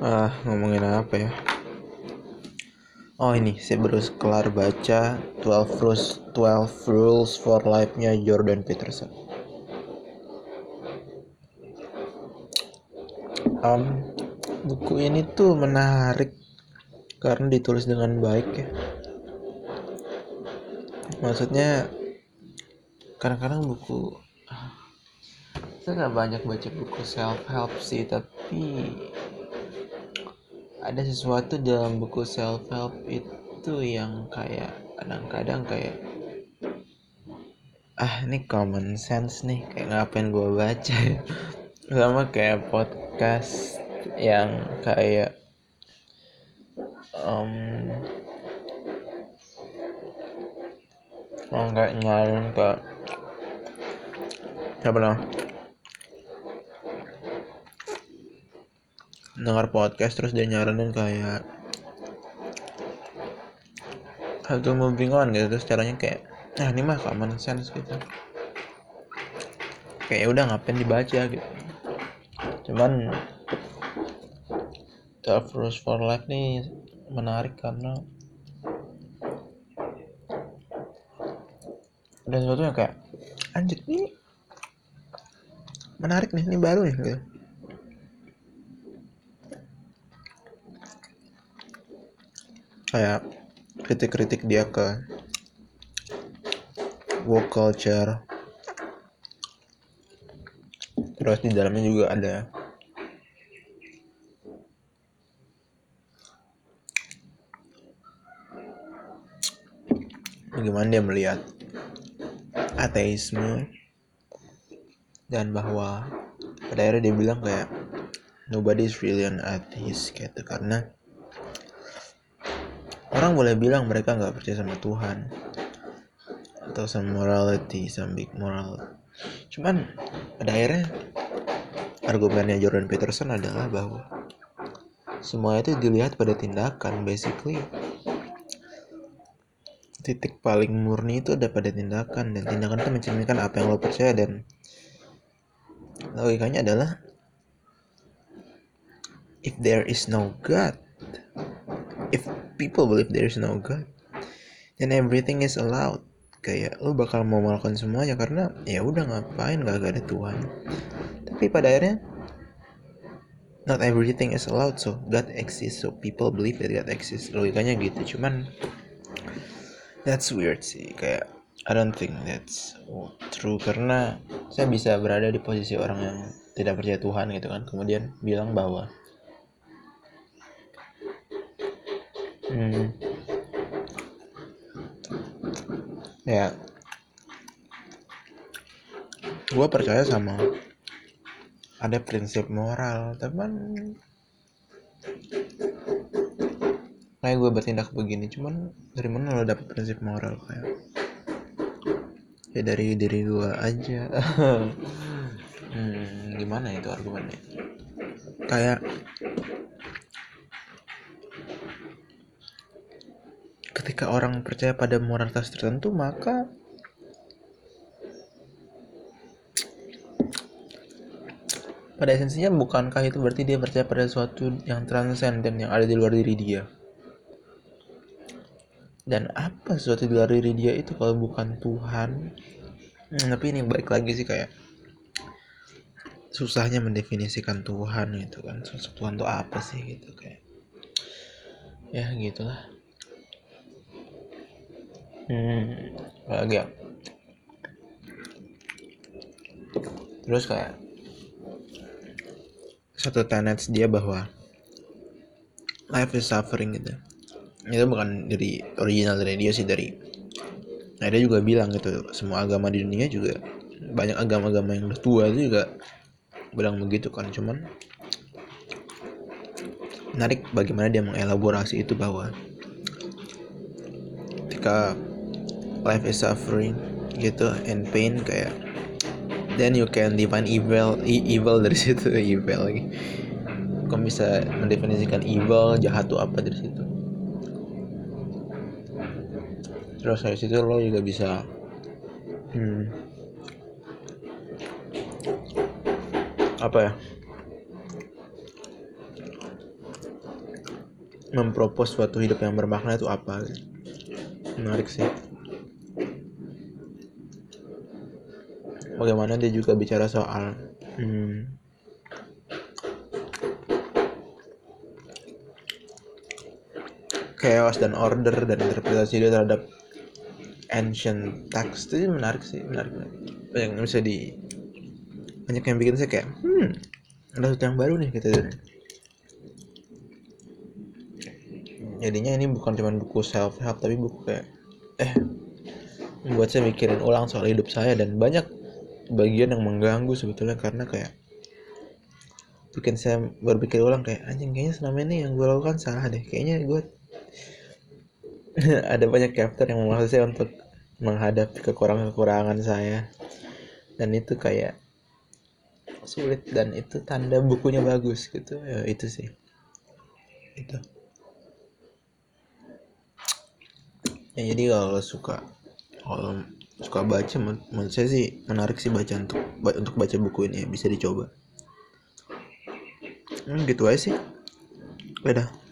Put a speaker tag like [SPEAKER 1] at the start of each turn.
[SPEAKER 1] ah ngomongin apa ya? Oh ini saya baru kelar baca 12 rules 12 rules for life nya Jordan Peterson. Um, buku ini tuh menarik karena ditulis dengan baik ya. Maksudnya kadang-kadang buku saya nggak banyak baca buku self help sih tapi ada sesuatu dalam buku self help itu yang kayak kadang-kadang kayak ah ini common sense nih kayak ngapain gue baca? Ya sama kayak podcast yang kayak um, nggak nyalain ke apa namanya dengar podcast terus dia nyaranin kayak how to moving on gitu. Terus caranya kayak nah ini mah common sense gitu. Kayak ya udah ngapain dibaca gitu. Cuman Twelve Rules for Life nih menarik karena ada sesuatu yang kayak anjir ini menarik nih ini baru nih gitu kayak kritik-kritik dia ke work culture. Terus di dalamnya juga ada bagaimana dia melihat ateisme dan bahwa pada akhirnya dia bilang kayak nobody is really an atheist gitu. Karena orang boleh bilang mereka nggak percaya sama Tuhan. Atau sama morality sama big moral. Cuman pada akhirnya argumennya Jordan Peterson adalah bahwa semua itu dilihat pada tindakan. Basically titik paling murni itu ada pada tindakan. Dan tindakan itu mencerminkan apa yang lo percaya. Dan logikanya adalah if there is no God if people believe there is no God. Then everything is allowed. Kayak lo bakal mau melakukan semuanya karena ya udah ngapain gak ada Tuhan. Tapi pada akhirnya not everything is allowed so God exists so people believe that God exists. Logikanya gitu cuman that's weird sih. Kayak I don't think that's true. Karena saya bisa berada di posisi orang yang tidak percaya Tuhan gitu kan. Kemudian bilang bahwa hmm, ya. Gue percaya sama ada prinsip moral teman. Kayak gue bertindak begini cuman dari mana lo dapet prinsip moral kayak ya dari diri gue aja. Hmm, gimana itu argumennya? Kayak ketika orang percaya pada moralitas tertentu maka pada esensinya bukankah itu berarti dia percaya pada sesuatu yang transenden yang ada di luar diri dia? Dan apa sesuatu di luar diri dia itu kalau bukan Tuhan? Hmm, tapi ini balik lagi sih kayak susahnya mendefinisikan Tuhan itu kan. Tuhan itu apa sih gitu kayak. Ya gitulah hmm. Lagi ya? Terus kayak satu tenet dia bahwa life is suffering gitu. Itu bukan dari original dari dia sih dari nah dia juga bilang gitu semua agama di dunia juga banyak agama-agama yang udah tua itu juga bilang begitu kan cuman menarik bagaimana dia mengelaborasi itu bahwa ketika life is suffering gitu and pain kayak then you can define evil evil dari situ evil lagi. Kamu bisa mendefinisikan evil jahat tuh apa dari situ. Terus dari situ lo juga bisa hmm, apa ya? Mempropos suatu hidup yang bermakna itu apa? Menarik sih bagaimana dia juga bicara soal hmm, chaos dan order dan interpretasi dia terhadap ancient text. Itu menarik sih menarik, menarik. banyak yang bisa di banyak yang bikin saya kayak hmm ada sesuatu yang baru nih gitu. Jadinya ini bukan cuma buku self help tapi buku kayak eh membuat saya mikirin ulang soal hidup saya dan banyak bagian yang mengganggu sebetulnya karena kayak bikin saya berpikir ulang kayak anjing kayaknya selama ini yang gue lakukan salah deh. Kayaknya gue ada banyak chapter yang memaksa saya untuk menghadapi kekurangan-kekurangan saya. Dan itu kayak sulit dan itu tanda bukunya bagus gitu. Ya itu sih. Itu. Ya jadi kalau suka kalau suka baca menurut saya sih menarik sih baca untuk untuk baca buku ini ya bisa dicoba. Hmm, gitu aja sih. Beda